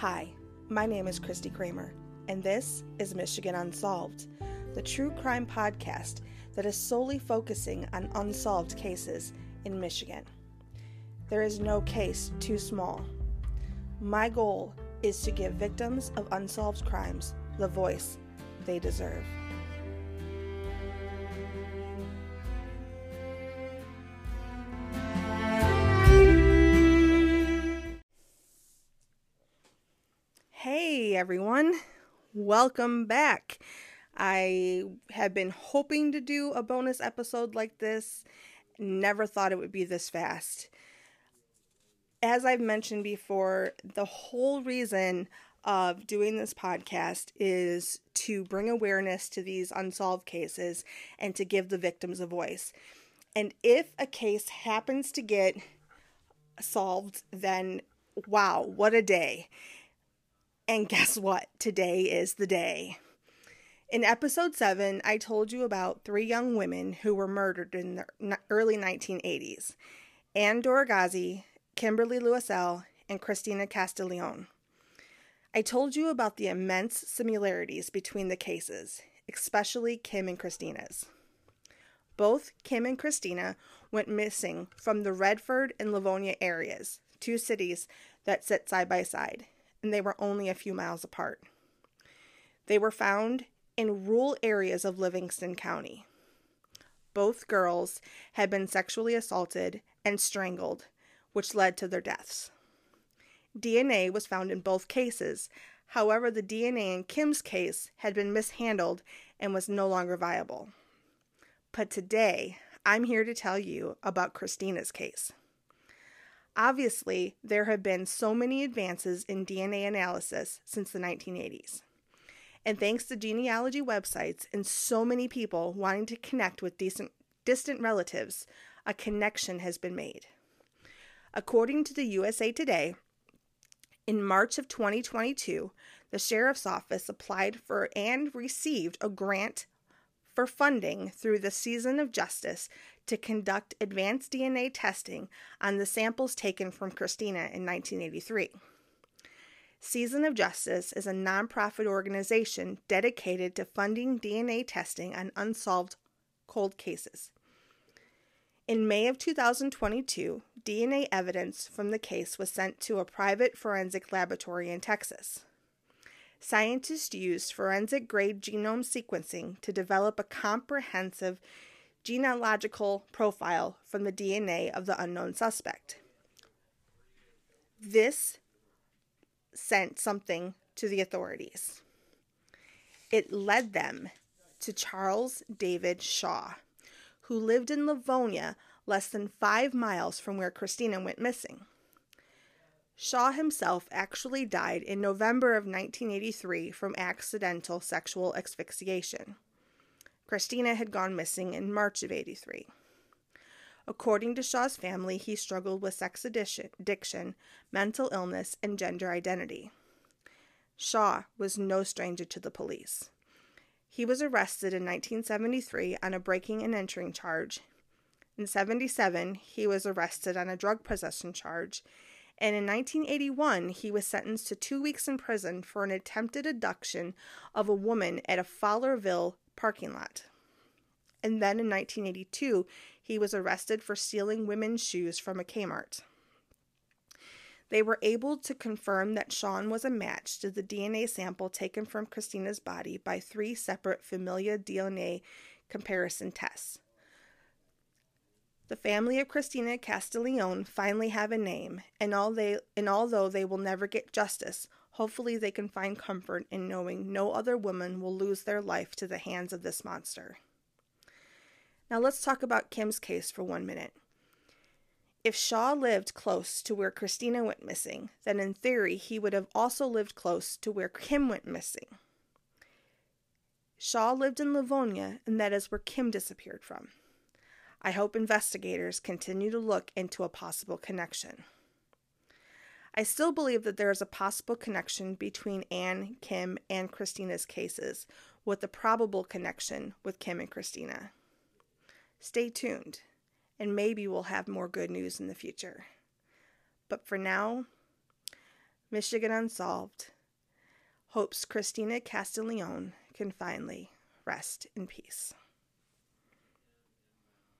Hi, my name is Christy Kramer, and this is Michigan Unsolved, the true crime podcast that is solely focusing on unsolved cases in Michigan. There is no case too small. My goal is to give victims of unsolved crimes the voice they deserve. Hey everyone, welcome back. I have been hoping to do a bonus episode like this, never thought it would be this fast. As I've mentioned before, the whole reason of doing this podcast is to bring awareness to these unsolved cases and to give the victims a voice. And if a case happens to get solved, then wow, what a day. And guess what? Today is the day. In episode 7, I told you about three young women who were murdered in the early 1980s Anne Doragazi, Kimberly Louiselle, and Christina Castiglione. I told you about the immense similarities between the cases, especially Kim and Christina's. Both Kim and Christina went missing from the Redford and Livonia areas, two cities that sit side by side, and they were only a few miles apart. They were found in rural areas of Livingston County. Both girls had been sexually assaulted and strangled, which led to their deaths. DNA was found in both cases. However, the DNA in Kim's case had been mishandled and was no longer viable. But today, I'm here to tell you about Christina's case. Obviously, there have been so many advances in DNA analysis since the 1980s. And thanks to genealogy websites and so many people wanting to connect with decent, distant relatives, a connection has been made. According to the USA Today, in March of 2022, the Sheriff's Office applied for and received a grant for funding through the Season of Justice to conduct advanced DNA testing on the samples taken from Christina in 1983. Season of Justice is a nonprofit organization dedicated to funding DNA testing on unsolved cold cases. In May of 2022, DNA evidence from the case was sent to a private forensic laboratory in Texas. Scientists used forensic grade genome sequencing to develop a comprehensive genealogical profile from the DNA of the unknown suspect. This sent something to the authorities. It led them to Charles David Shaw, who lived in Livonia, less than five miles from where Christina went missing. Shaw himself actually died in November of 1983 from accidental sexual asphyxiation. Christina had gone missing in March of 83. According to Shaw's family, he struggled with sex addiction, mental illness, and gender identity. Shaw was no stranger to the police. He was arrested in 1973 on a breaking and entering charge. In 77, he was arrested on a drug possession charge, and in 1981, he was sentenced to two weeks in prison for an attempted abduction of a woman at a Fowlerville parking lot. And then in 1982, he was arrested for stealing women's shoes from a Kmart. They were able to confirm that Shaw was a match to the DNA sample taken from Christina's body by three separate familial DNA comparison tests. The family of Christina Castiglione finally have a name, and, all they, and although they will never get justice, hopefully they can find comfort in knowing no other woman will lose their life to the hands of this monster. Now let's talk about Kim's case for one minute. If Shaw lived close to where Christina went missing, then in theory he would have also lived close to where Kim went missing. Shaw lived in Livonia, and that is where Kim disappeared from. I hope investigators continue to look into a possible connection. I still believe that there is a possible connection between Anne, Kim, and Christina's cases, with a probable connection with Kim and Christina. Stay tuned, and maybe we'll have more good news in the future. But for now, Michigan Unsolved hopes Christina Castiglione can finally rest in peace.